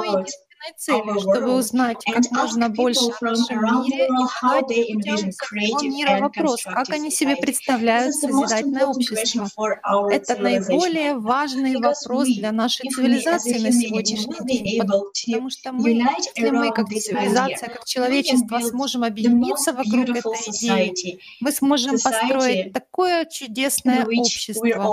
одной единственной целью, чтобы узнать как можно больше о нашем мире и задать мира вопрос, как они себе представляют созидательное общество. Это наиболее важный вопрос для нашей цивилизации на сегодняшний день, потому что мы, если мы как цивилизация, как человечество сможем объединиться вокруг этой идеи, мы сможем построить такое чудесное общество,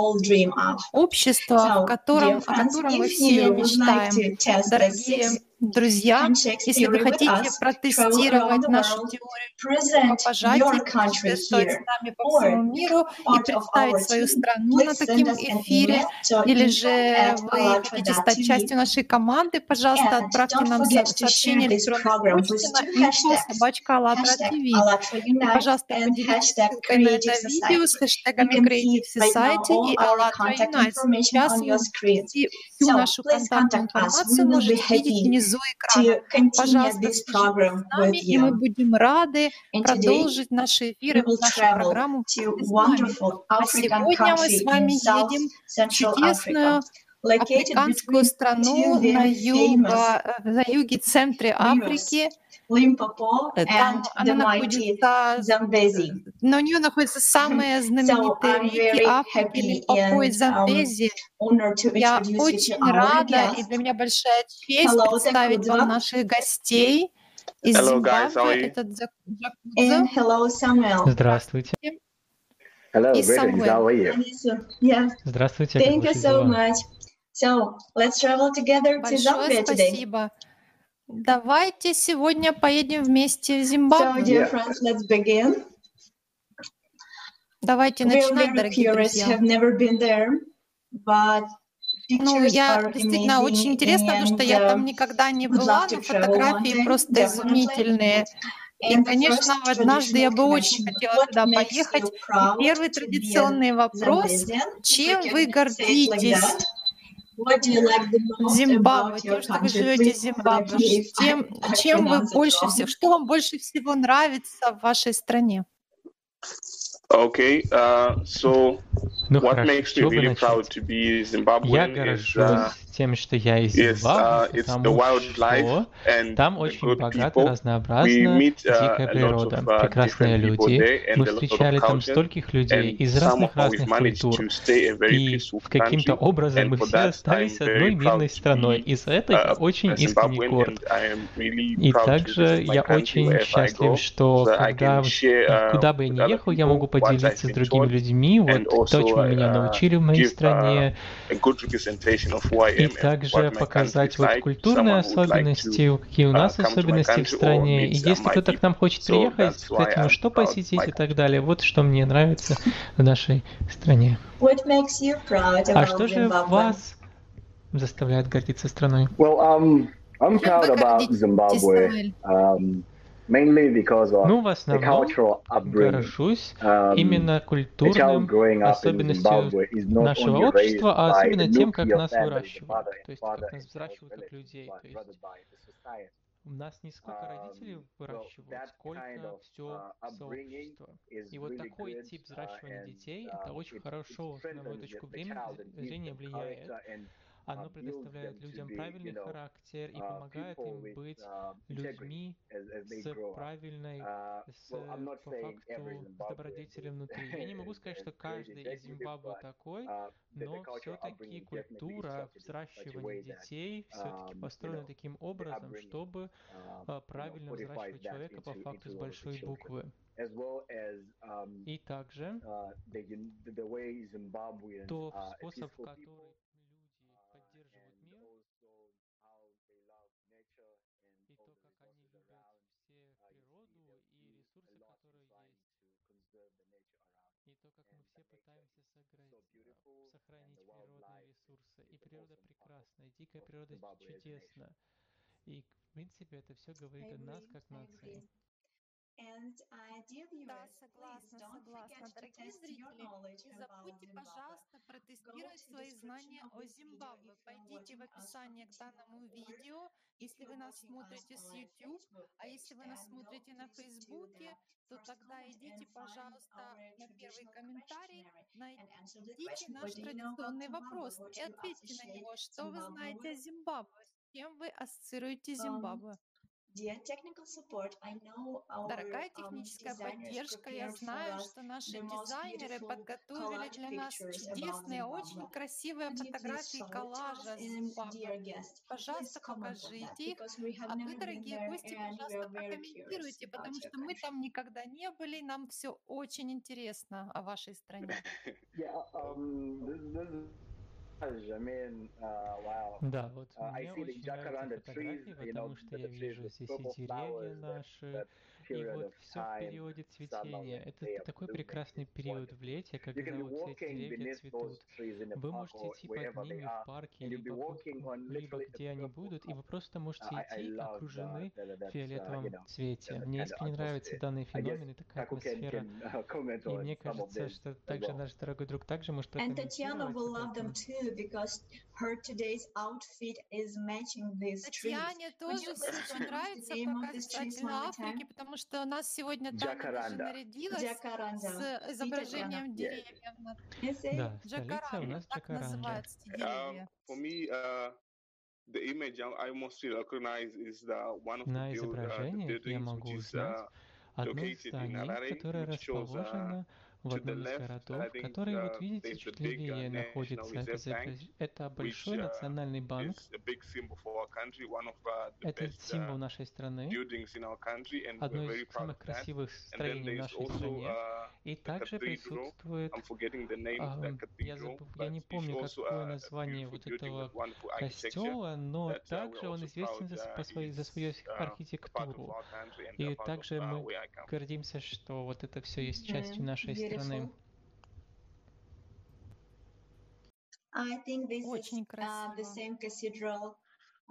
общество, в котором, о котором мы все мечтаем. Дорогие Друзья, если вы хотите протестировать нашу теорию пожатий, путешествовать с нами по всему миру и представить свою страну на таком эфире, или же вы хотите стать частью нашей команды, пожалуйста, отправьте нам сообщение электронной почты на info собачка АЛЛАТРА ТВ. И, пожалуйста, поделитесь ссылкой на это видео с хэштегами Creative Society и АЛЛАТРА Unites. Сейчас вы всю нашу контактную информацию можете видеть внизу внизу экрана. Пожалуйста, с нами, и мы будем рады продолжить наши эфиры, нашу программу. А сегодня мы с вами едем в чудесную африканскую страну на, юго, на юге центре Африки, Limpopo Там and она the mighty находится, Zambezi. на у нее находятся самые знаменитые реки Африки, Лимпопо и um, Замбези. Я очень рада, и для меня большая честь Hello, представить вам наших гостей из Зимбабве. Это Samuel. Здравствуйте. Hello, И. How are you? Yeah, Здравствуйте, thank you so much. So let's travel together to Большое Zambia today. спасибо. Давайте сегодня поедем вместе в So, Зимбабве. dear Yeah. friends, let's begin. Давайте We're начинать, дорогие curious, друзья. have never been there, but Ну, я действительно очень интересно, потому что я uh, там никогда не была, но фотографии просто изумительные. И, конечно, однажды я бы очень хотела туда поехать. первый традиционный вопрос, чем вы гордитесь Зимбабве, тем, что вы живете в Зимбабве? I- Чем, вы больше всего, что вам больше всего нравится в вашей стране? Okay, uh, so Ну what хорошо, makes бы really proud to be Я is, горжусь uh, тем, что я из uh, Зимбабве, the потому что and там очень богато, разнообразно, meet uh, дикая природа, of uh, прекрасные люди. Мы встречали там стольких людей из разных-разных культур. И каким-то образом мы все остались одной мирной страной. И за это я uh, очень искренне горд. И также я очень счастлив, что когда uh, куда бы я ни ехал, я могу поделиться с другими людьми, вот то, чему меня uh, научили в моей uh, стране, и также показать вот культурные особенности, какие у uh, нас особенности в стране. И если кто-то к нам хочет приехать, сказать ему, I'm что посетить и так далее, вот что мне нравится в нашей стране. А что же вас заставляет гордиться страной? Well, um, I'm proud about Zimbabwe, um, mainly because of Ну, в the основном cultural upbringing. горжусь Um, именно культурным особенностью нашего общества, а особенно тем, как нас выращивают, то есть как нас взращивают как людей. То есть у нас не сколько Um, родителей so выращивают, сколько все сообщество. И вот такой тип uh, взращивания детей, uh, это очень хорошо, на мою точку зрения влияет. Оно uh, предоставляет людям правильный характер и uh, помогает им быть uh, людьми с правильной, Uh, с, по факту, с is, внутри. Я не могу сказать, что каждый из Зимбабве такой, uh, но все-таки культура взращивания детей все-таки um, построена таким образом, чтобы um, а, правильно взращивать человека по факту с большой буквы. Um, И также uh, то способ, который people, люди поддерживают and мир, also how they love nature and и all то, the как они resources любят around. все Uh, you природу see them и do ресурсы, a lot in которые trying есть, to conserve the nature around. и то, как мы And все the nature пытаемся is согреть, so beautiful, and сохранить the природные wildlife ресурсы. И природа прекрасна, и дикая природа чудесна. И, в принципе, это все говорит о нас как нации. Uh, Да, согласна, согласна. Дорогие зрители, не забудьте, пожалуйста, протестировать свои знания о Зимбабве. Пойдите в описание к данному видео, если вы нас смотрите с YouTube. Facebook А если вы нас смотрите на the то тогда идите, пожалуйста, на первый комментарий, найдите наш традиционный вопрос и ответьте на него. Что вы знаете о? Зимбабве? чем вы ассоциируете Um, Зимбабве? Дорогая um, техническая поддержка, я знаю, что наши the most дизайнеры beautiful подготовили для нас чудесные, очень красивые фотографии коллажа guest, please Пожалуйста, comment on that покажите их. because we have А never вы, been дорогие there гости, пожалуйста, are very curious прокомментируйте, потому что мы там никогда не были, нам все очень интересно о вашей стране. Yeah, um, this, this is, I mean, uh, wow. Да, вот Uh, мне очень нравятся фотографии, потому что я вижу with здесь purple и деревья наши, и вот все в периоде цветения. Это такой прекрасный период в лете, когда вот все эти деревья цветут. Вы можете идти под ними в парке, либо, либо где они будут, и вы просто можете идти, uh, окружены в uh, you фиолетовом цвете. Мне искренне нравится данный феномен и такая атмосфера. uh, И мне кажется, что также наш дорогой друг также может And Tatiana will love them too because her today's outfit is matching these trees. Татьяне тоже очень нравится пока one more Африки, time? Потому что у нас сегодня Таня нарядилась Jacaranda. с изображением деревьев. see? Да, столица у Джакаранда, нас так Джакаранда. называются эти Um, деревья. for me, uh, the image I, mostly recognize is the one of the, На build, uh, the buildings, which могу is узнать uh, одно из located in зданий, которое uh, расположено в одном из городов, который, вот uh, видите, чуть uh, левее находится. Это, это большой uh, национальный банк. uh, Это символ uh, нашей страны, buildings in our country, and одно из самых красивых строений в нашей стране. uh, И the также присутствует, я, забыл, я не помню, какое название вот этого костела, но uh, также он известен за, uh, по своей, за свою uh, архитектуру. И также uh, мы гордимся, что вот это все есть частью Mhm. нашей страны. Beautiful. I think this is Очень uh, the красиво. same cathedral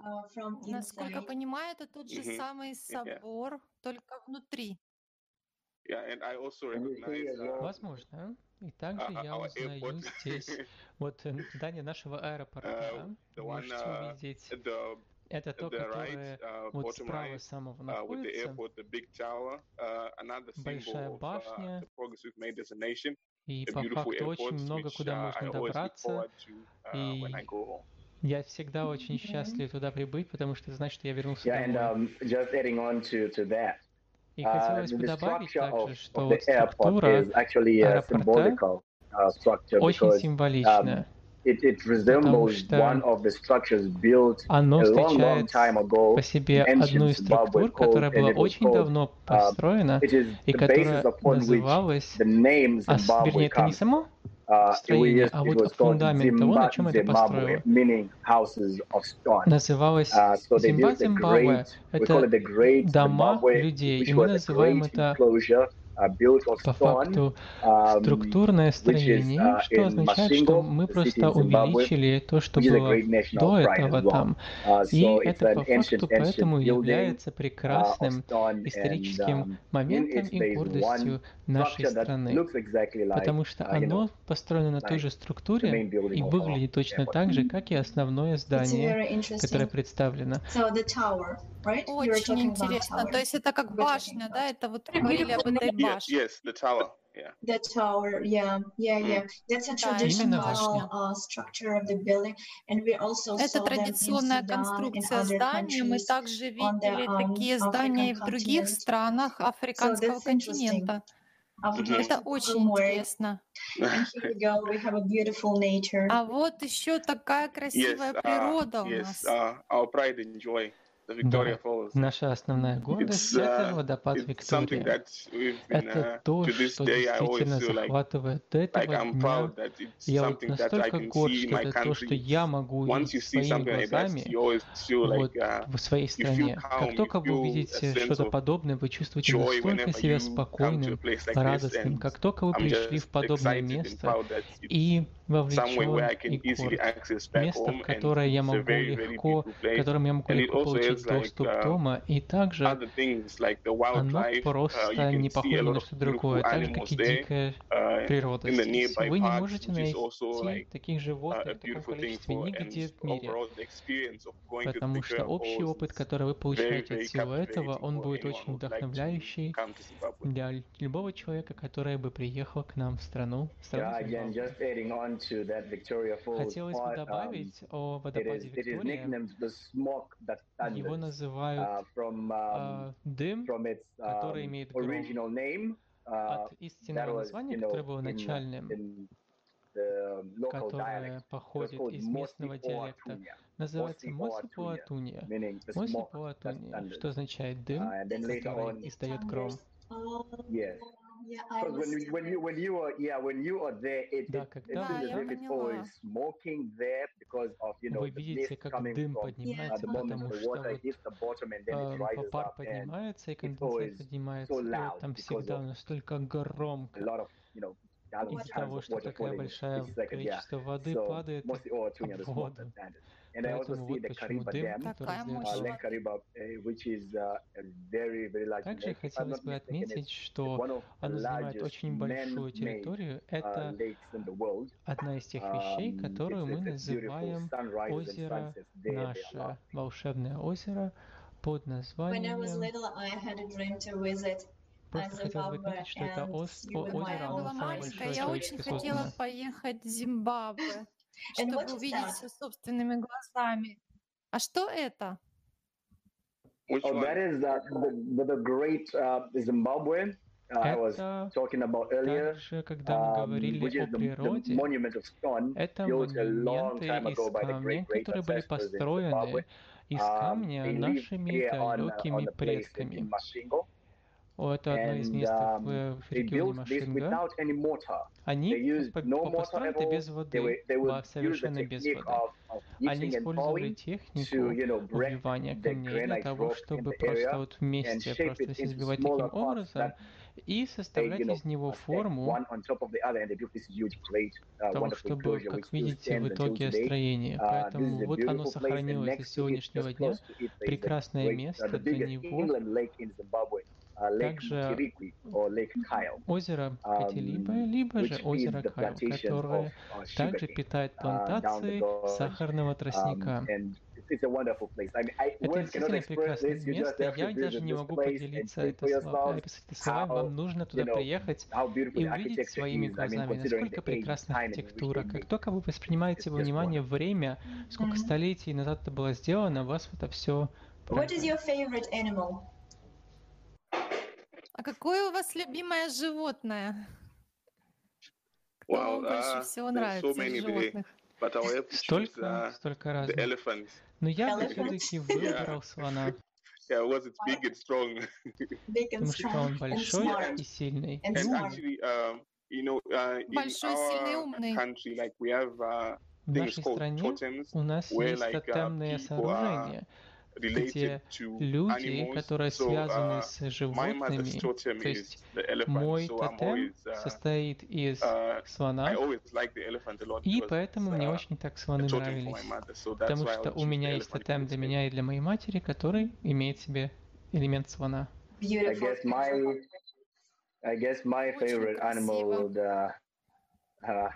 uh, from Насколько понимаю, это тот же самый собор, только внутри. Yeah, and I also And you see recognize as well, uh, Возможно. И также uh, я our узнаю здесь вот здание нашего аэропорта. Можете увидеть. At the Это то, которое right, uh, вот bottom справа right, самого uh, with the находится. airport, the big tower, uh, another Большая uh, башня. the progress we've made as a nation. И по факту очень много куда uh, можно добраться. uh, И я всегда очень счастлив туда прибыть, потому что это значит, что я вернулся yeah, and домой. um, just adding on to, to that, И uh, хотелось бы the добавить structure также, of, что вот the airport структура is actually a аэропорта uh, очень it потому resembles что one of the structures built оно a long, long встречает time ago по себе одну из структур, которая была очень давно uh, построена и которая называлась, а, вернее, это не само Uh, строение, а вот фундамент того, на чем это stone. Называлось Uh, Зимба Зимбабве. Это дома людей, и мы называем это uh, по факту um, структурное строение, uh, что означает, что мы просто увеличили то, что было до этого там. Uh, И это по факту поэтому является uh, прекрасным историческим um, моментом и гордостью нашей страны. Потому что uh, оно построено на той же структуре и выглядит точно так же, как и основное здание, которое представлено. Очень интересно. То есть это как башня, да? Это вот говорили об этой башне. Yeah. the tower. Yeah, yeah, Mm. yeah. That's a Да, именно traditional башня. uh, structure of the building, and we also Это традиционная конструкция здания. Мы также видели um, такие здания и в других странах африканского континента. Mhm. Это очень интересно. А вот еще такая красивая uh, природа у нас. Uh, Victoria Falls. Наша основная гордость это uh, водопад Виктория. Это uh, то, что действительно захватывает до этого дня. Я вот настолько горд, что это то, что я могу увидеть своими глазами вот uh, в своей стране. Как только вы увидите что-то подобное, вы чувствуете настолько себя спокойным, радостным. Как только вы пришли в подобное место и вовлечен и back Место, в которое я могу легко, которым я могу легко получить доступ uh, дома. И также оно. Uh, просто не похоже на что другое, так же, как и дикая uh, природа здесь. Вы не можете найти таких животных в таком количестве нигде в мире. Потому что общий опыт, который вы получаете от всего этого, он будет очень вдохновляющий для любого человека, который бы приехал к нам в страну, в страну Yeah, again, Зимбабве. just adding on Хотелось бы. Um, добавить о it is водопаде Виктория. nicknamed the smoke that Его называют uh, from um, а, дым который um, имеет гром. Uh, от истинного that was, названия, которое было in, начальным, in the local которое походит из местного диалекта, называется Mosi Моси Oatunya, Пуатунья. meaning the Моси smoke that Пуатунья, thunders. что означает Uh, дым, который издает гром. Oh, Yes. yeah, I because when was. you, when you when you are yeah when you are there, it, Да, it, когда it Да, feels as я if it's поняла. always smoking there because of you know Вы the видите, mist как coming дым from uh, поднимается, the moment потому the что water вот hits the bottom and then it э, rises пар up and поднимается и it's конденсат always поднимается, so и вот loud там because всегда of настолько a громко. Из-за того, что такое большое количество воды падает smoke воду. Поэтому вот почему дым, который uh, uh, uh, large Также хотелось бы отметить, что оно занимает очень большую территорию. uh, Это одна из тех вещей, Um, которую мы называем озеро, наше волшебное озеро под названием... Просто хотелось бы Zimbabwe отметить, что это озеро, my Когда я оно самое большое я очень хотела поехать в Зимбабве, чтобы увидеть все собственными глазами. А что это? Which Oh, one? that is uh, the, the, great uh, Zimbabwe uh, I was Это talking about earlier, также, когда мы um, говорили о the, the природе, monument of stone это монументы из great которые были построены из Um, камня нашими uh, далекими предками. О, Это одно из мест um, в, регионе any mortar. Они They used по- no по- mortar построены at это all. без воды, совершенно без воды. Они использовали технику the камней для того, чтобы просто вот вместе просто smaller таким образом и составлять из него uh, форму uh, того, чтобы, как видите, в итоге строение. Uh, Поэтому вот оно сохранилось до сегодняшнего дня. Прекрасное uh, место для него. Uh, Также озеро Катилиба, um, либо же озеро Кайл, которое uh, также питает uh, плантации сахарного Um, тростника. Это действительно прекрасное место. Я даже не могу поделиться это описать словами. how, Вам нужно туда приехать и увидеть своими глазами, насколько прекрасна архитектура. Как только вы воспринимаете во внимание время, сколько Mhm. столетий назад это было сделано, вас это все What is your favorite animal? А какое у вас любимое животное? Кто Well, вам больше uh, всего нравится so из животных? Столько, uh, столько разных. elephant. Но я бы все-таки выбрал слона, Yeah, because it's big and strong. Big and потому что он большой и сильный. And actually, um, you know, uh, in Большой, сильный, our умный. country, like we have uh, В нашей стране у нас есть uh, тотемные сооружения, to люди, которые связаны uh, с животными, то есть мой тотем uh, состоит из uh, слона, и поэтому мне uh, очень так слоны нравились. Потому что у меня есть тотем для меня и для моей матери, который имеет в себе элемент слона. I guess my, I guess my Очень favorite animal would uh, uh,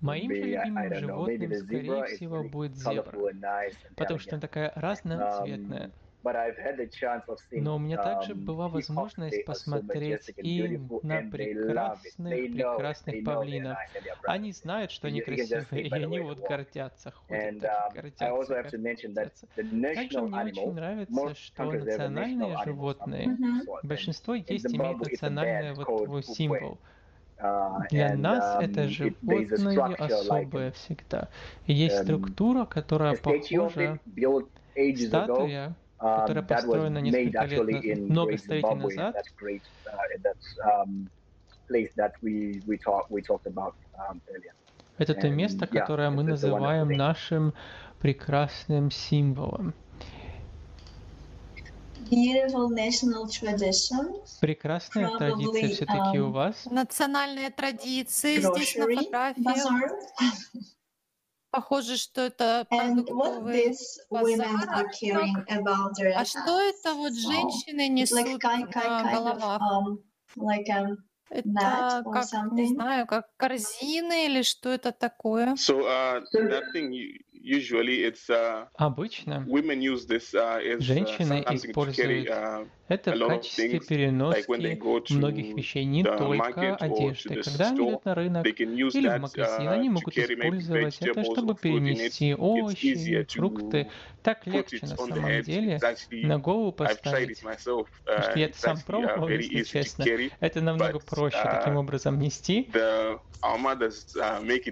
Моим же любимым животным, скорее всего, будет зебра, потому что она такая разноцветная. Um, Но у меня также um, была возможность посмотреть и на прекрасных, прекрасных павлинов. Они знают, что они красивые, и они вот гордятся, ходят And так um, и I гордятся, гордятся. Также мне очень нравится, что национальные животные, большинство есть имеют национальный вот Fukwe. символ. Uh, Для нас um, это like особое всегда. И есть um, структура, которая похожа, статуя, Um, которая построена несколько лет, много столетий назад. uh, um, um. Это то место, которое мы называем нашим прекрасным символом. Beautiful national traditions. Прекрасная Probably, традиция все-таки у um, вас. Национальные традиции здесь на фотографиях. Похоже, что это about their А что это вот женщины несут на головах? um um Это как, не знаю, как корзины или что это такое? So uh, that thing you uh, Обычно women use this uh, as uh, женщины something to carry используют uh, это в качестве переноски многих вещей, не только одежды. Когда они идут на рынок или в магазин, uh, они могут использовать это, чтобы перенести овощи, фрукты. Так легче на самом деле на голову поставить. Потому Uh, что я это сам uh, пробовал, если честно. Это намного проще таким образом нести,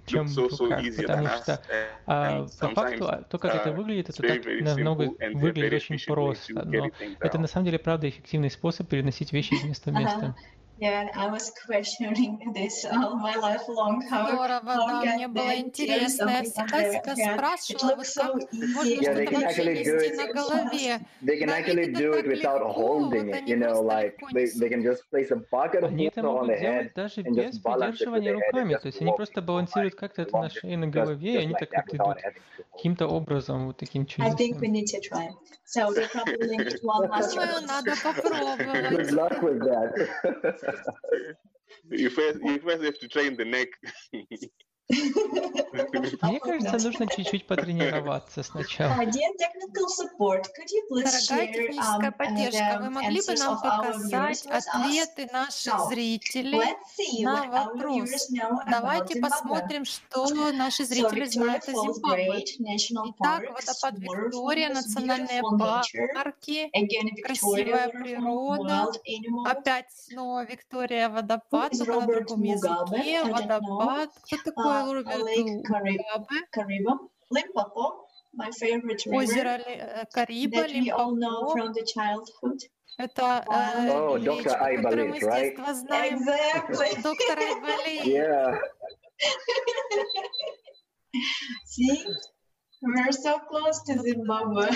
чем в руках, потому что а, по факту а, то, как это выглядит, это так намного выглядит очень просто, но это на самом деле, правда, эффективный способ переносить вещи из места в Ага. Yeah, I was questioning this all my life long. How, Здорово, how да, мне было интересно. Я всегда себя спрашивала, вот как можно easy. Yeah, they что-то can вообще actually do нести it. на голове. They can actually do it without holding it. You know, like they, they can just place a bucket of water on the head даже and без and руками. То есть они просто балансируют как-то это на шее, на голове, и они так вот идут каким-то образом, вот таким I think we чудесным. need to try. So we probably linked one master Думаю, надо Good попробовать. luck with that. You first you first have to train the neck. Мне кажется, нужно чуть-чуть потренироваться сначала. Please Дорогая техническая um, поддержка, вы могли бы нам показать ответы наших зрителей на вопрос. Давайте посмотрим, что наши зрители знают о Зимбабве. Итак, waterfalls, Виктория, национальные парки, красивая природа. Опять снова Виктория водопад, только на другом языке. Водопад. Кто такой Uh, Роберт Lake Kari- Мугабе? Kariba, Limpopo, my favorite river Озеро Ли- э, Кариба, that we all know Лимпопо. from the childhood. Это э, Oh, Dr. речка, которую мы Айболит, с right? детства знаем. Exactly. Доктор Айболит. Yeah. See, we're so close to Zimbabwe.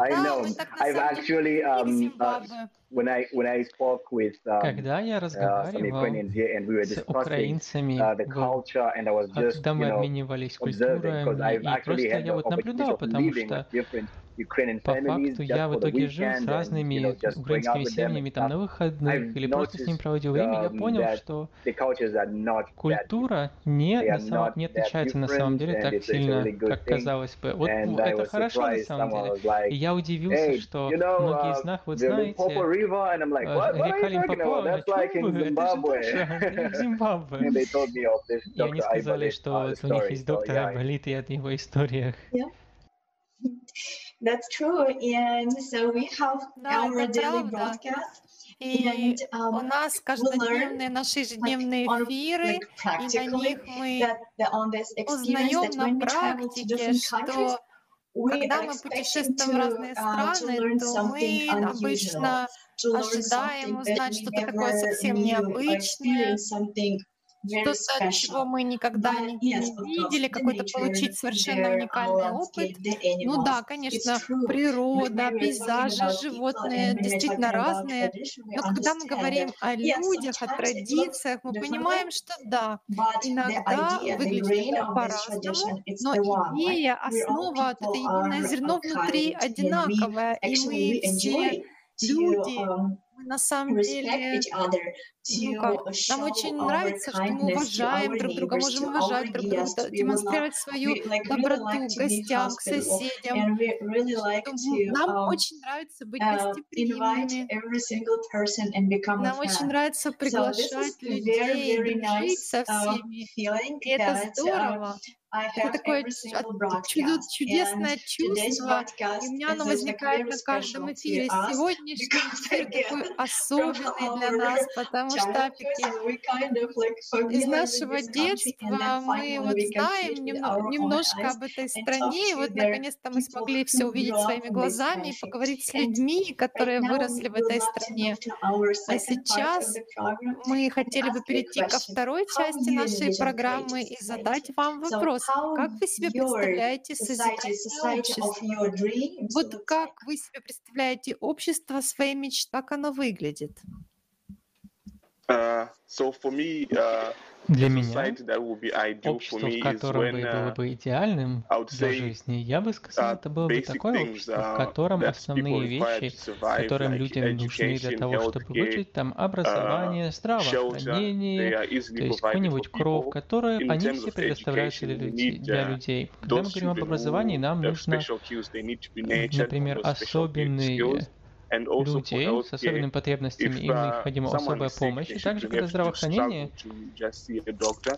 I Да, know. мы так на I've самом деле actually близки к um uh, Зимбабве. When I when I spoke with um, Когда я uh, some разговаривал Ukrainians here and we were с discussing украинцами, uh, the culture and I was а just когда you мы know обменивались observing because культурами, и actually просто я вот наблюдал, of потому living что по факту я в итоге жил с разными украинскими семьями там на выходных или просто с ними проводил время, я um, понял, что культура не, на самом, не отличается на самом деле так сильно, как казалось бы. Вот это хорошо на самом деле. И я удивился, "Hey, что многие uh, из нас, вы the Limpopo знаете, River," and I'm like, э, "What? What are река talking Лимпопо, это же Zimbabwe." наша, это в and Зимбабве. И они сказали, что uh, вот у них есть доктор yeah, Айболит и от его историях. That's true. And so we have Да, our daily broadcast. И And у um, нас каждодневные наши ежедневные эфиры, like и на них мы узнаем на практике, что когда мы путешествуем в разные uh, страны, то мы обычно ожидаем узнать что-то такое совсем необычное, что-то, чего мы никогда не видели, какой-то получить совершенно uh, уникальный опыт. Ну да, конечно, природа, пейзажи, животные действительно разные. Но когда мы говорим о людях, о традициях, мы понимаем, что да, иногда выглядит по-разному, но идея, основа, вот это единое зерно внутри одинаковое, и мы все люди, um, мы на самом деле ну как, нам очень нравится, что мы уважаем друг друга, можем уважать друг друга, демонстрировать свою доброту гостям, к соседям, нам um, очень нравится быть uh, гостеприимными, нам очень нравится приглашать людей, дружить со uh, всеми. это uh, здорово. Это такое every ч- single от- чудо- broadcast. And чудесное чувство, и у меня оно возникает на каждом эфире. Сегодняшний эфир такой особенный для нас, потому что, из нашего детства мы вот знаем немножко об этой стране, и вот наконец-то мы смогли все увидеть своими глазами и поговорить с людьми, которые выросли в этой стране. А сейчас мы хотели бы перейти ко второй части нашей программы и задать вам So вопрос. Как вы себе представляете созидательное общество? Вот как вы себе представляете общество своей мечты? Как оно выглядит? Uh, so for me, uh, для меня общество, в котором бы было бы идеальным для жизни, я бы сказал, это было бы такое общество, в котором основные вещи, которым людям нужны для того, чтобы выжить, там образование, здравоохранение, то есть какой-нибудь кров, которые они все предоставляют для людей. Для людей. Когда мы говорим об образовании, нам нужно, э, например, особенные людей с особенными потребностями, им необходима особая помощь. И также, когда здравоохранение,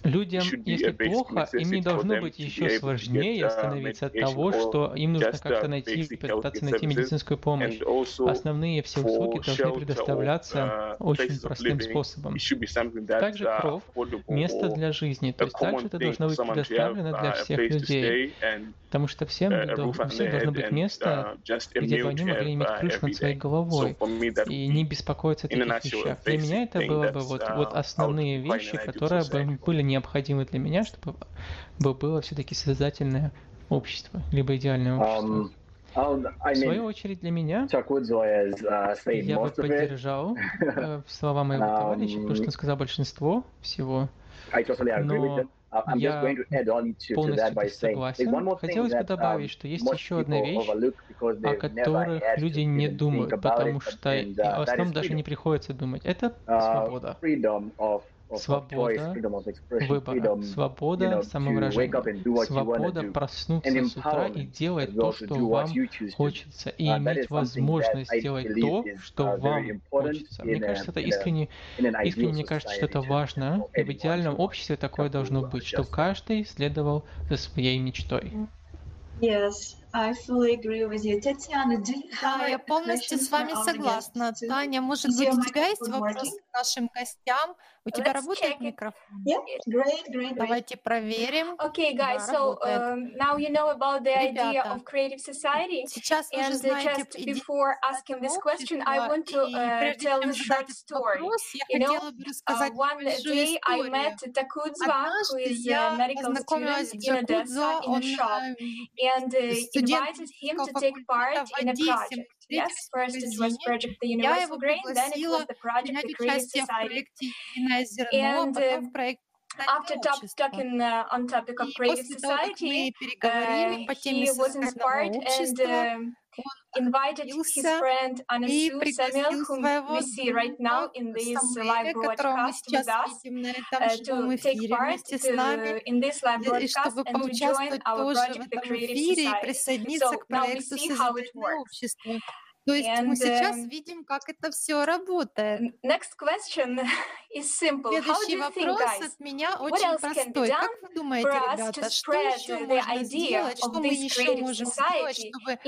людям, если плохо, им не должно быть еще сложнее становиться от того, что им нужно как-то найти, попытаться найти медицинскую помощь. Основные все услуги должны предоставляться очень простым способом. Также кровь, — место для жизни, то есть также это должно быть предоставлено для всех людей, потому что всем, всем должно быть место, где бы они могли иметь крышу над своей головой и не беспокоиться о таких вещах. Для меня это было бы вот, вот основные вещи, которые бы были необходимы для меня, чтобы было все-таки создательное общество, либо идеальное общество. В свою очередь для меня, я бы поддержал э, слова моего товарища, потому что он сказал большинство всего. Но я полностью согласен. Хотелось бы добавить, что есть еще одна вещь, о которых люди не думают, потому что в основном даже не приходится думать. Это свобода свобода, выбора, свобода самовыражения, свобода проснуться с утра и делать то, что вам хочется, и иметь возможность делать то, что вам хочется. Мне кажется, это искренне, искренне мне кажется, что это важно, и в идеальном обществе такое должно быть, что каждый следовал за своей мечтой. Yes. I fully agree with you. Татьяна, do you have да, я полностью с вами согласна. Таня, может быть, у тебя есть вопрос к нашим гостям? У тебя Let's работает микрофон? Yeah, great, great, great. Давайте проверим. Okay, guys, да, so um, now you know about the Ребята, idea of creative society. Сейчас вы уже знаете just before asking this question, I want to uh, tell a short story. You know, uh, one day I met Takudza, who is a medical student in Odessa, in a shop, and uh, invited him to take part in a project. Yes, first it was project the Universal Grain, then it was the project the Creative Society. And uh, after top, talking uh, on topic of creative society, uh, he was inspired and invited his friend Anasu Samuel, whom we see right now э, in this live broadcast with us, to take part in this live broadcast and join our project, The Creative Society. So now we see how it works. То есть And, мы сейчас um, видим, как это все работает. Next question is simple. Следующий How do you вопрос think, guys? от меня очень простой. Как вы думаете, ребята, что еще можно сделать, что мы еще можем сделать, чтобы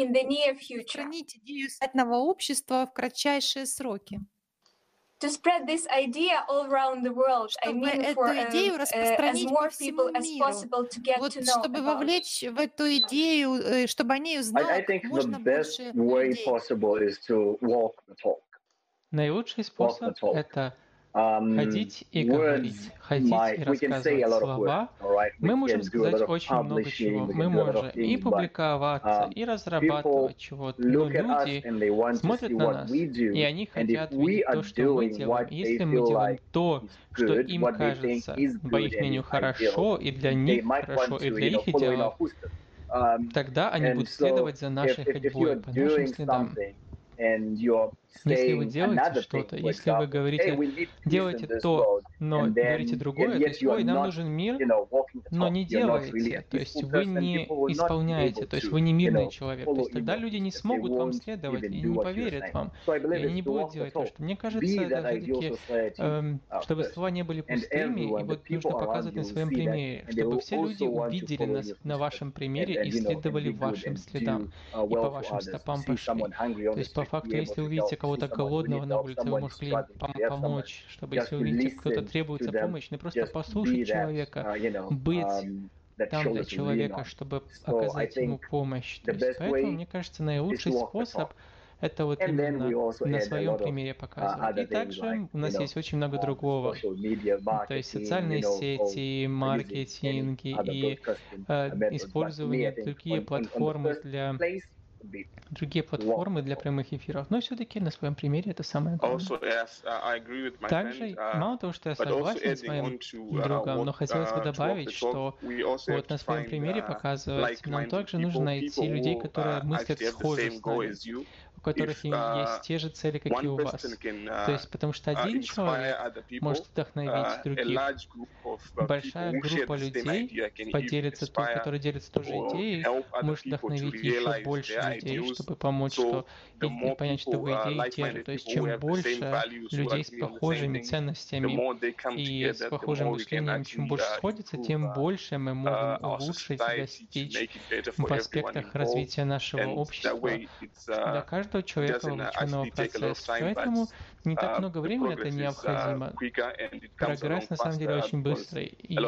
сохранить идею сетного общества в кратчайшие сроки? to spread this idea all around the world. Чтобы I mean, for эту идею распространить as more people as possible to get вот to know чтобы вовлечь в эту идею, чтобы о ней узнало I, I think можно the best больше way людей. possible is to walk the talk. Наилучший способ — это Ходить и говорить, ходить и рассказывать слова. Мы можем сказать очень много чего. Мы можем и публиковаться, и разрабатывать чего-то. Но люди смотрят на нас, и они хотят видеть то, что мы делаем. Если мы делаем то, что им кажется, по их мнению, хорошо, и для них хорошо, и для их идеалов, тогда они будут следовать за нашей ходьбой, по нашим следам. Если вы делаете что-то, если вы говорите, делайте то, но говорите другое, то есть, ой, нам нужен мир, но не делаете, то есть вы не исполняете, то есть вы не мирный человек, то есть тогда люди не смогут вам следовать и не поверят вам, и они не будут делать то, что мне кажется, довольно-таки, эм, чтобы слова не были пустыми, и вот нужно показывать на своем примере, чтобы все люди увидели нас на вашем примере и следовали вашим следам, и по вашим стопам пошли. То есть по факту, если увидите кого-то голодного на улице, вы можете пом помочь, чтобы если вы кто-то требуется помощь, ну просто послушать человека, быть там для человека, чтобы оказать ему помощь. То есть, поэтому, мне кажется, наилучший способ это вот именно на своем примере показывать. И также у нас есть очень много другого. Ну, то есть социальные сети, маркетинги и э, использование другие платформы для другие платформы для прямых эфиров, но все-таки на своем примере это самое главное. Также, мало того, что я согласен с моим другом, но хотелось бы добавить, что вот на своем примере показывать, нам также нужно найти людей, которые мыслят схоже с нами, которых есть те же цели, как и у вас. То есть, потому что один человек может вдохновить других. Большая группа людей поделится, которые делятся той же идеей, может вдохновить еще больше людей, чтобы помочь, что и, и понять, что вы идеи те же. То есть, чем больше людей с похожими ценностями и с похожим мышлением, чем больше сходится, тем больше мы можем улучшить, достичь в аспектах развития нашего общества. Для каждого каждого человека вовлеченного в процесс. Поэтому не так много времени это необходимо. Прогресс на самом деле очень быстрый. И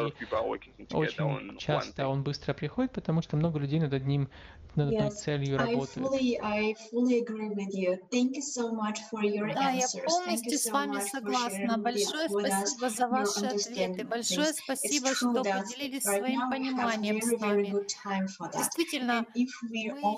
очень часто он быстро приходит, потому что много людей над одним над одной целью работают. Да, я полностью с вами согласна. Большое спасибо за ваши ответы. Большое спасибо, что поделились своим пониманием с нами. Действительно, мы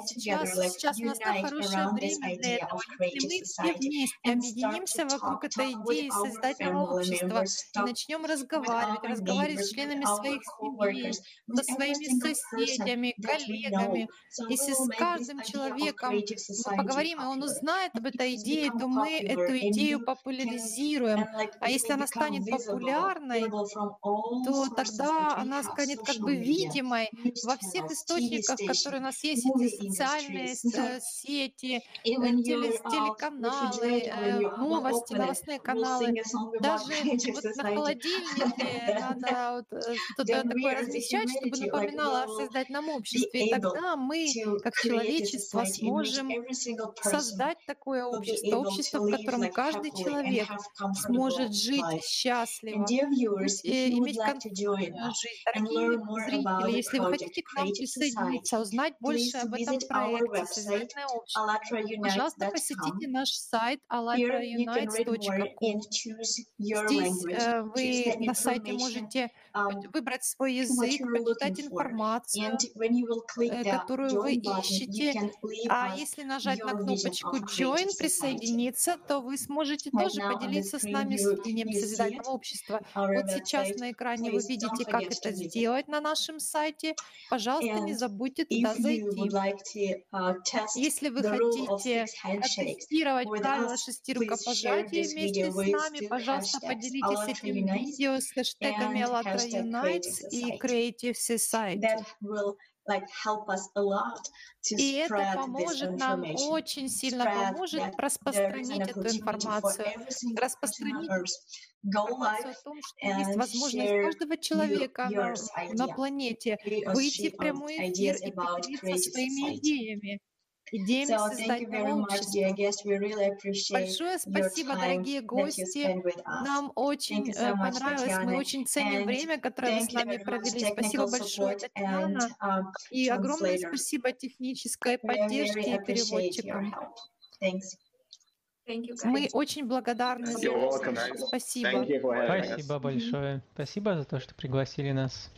сейчас, сейчас настолько хорошее время для этого. Если мы все вместе объединимся вокруг этой идеи создательного общества и начнем разговаривать, разговаривать с членами своих семей, со своими соседями, коллегами, если с каждым человеком мы поговорим, и он узнает об этой идее, то мы эту идею популяризируем. А если она станет популярной, то тогда она станет как бы видимой во всех источниках, которые у нас есть, эти социальные э, сети, э, телеканалы, э, новости, новостные каналы. Даже вот на холодильнике надо вот что-то такое размещать, чтобы напоминало о создательном обществе. И тогда мы как человечество сможем создать такое общество, общество, в котором каждый человек сможет жить счастливо, иметь комфортную жизнь. Дорогие зрители, если вы хотите к нам присоединиться, узнать больше об этом проекте пожалуйста, посетите наш сайт allatraunites.com. Здесь э, вы на сайте можете выбрать свой язык, почитать информацию, э, которую вы ищете. А если нажать на кнопочку Join, присоединиться, то вы сможете тоже поделиться с нами с мнением созидательного общества. Вот сейчас на экране вы видите, как это сделать на нашем сайте. Пожалуйста, не забудьте туда зайти. Uh, если вы хотите тестировать правила шести рукопожатий вместе с нами, пожалуйста, поделитесь этим видео с хэштегами АЛЛАТРА Unites и Creative Society. И это поможет нам, очень сильно поможет распространить эту информацию, распространить информацию о том, что есть возможность каждого человека на, на планете выйти в прямой эфир и поделиться своими идеями идеями создательного общества. Большое спасибо, дорогие гости. Нам очень э, понравилось, мы очень ценим время, которое вы с нами провели. Спасибо большое, Татьяна. Um, и огромное спасибо технической поддержке и переводчикам. Мы очень благодарны за Спасибо. Спасибо большое. Спасибо за то, что пригласили нас.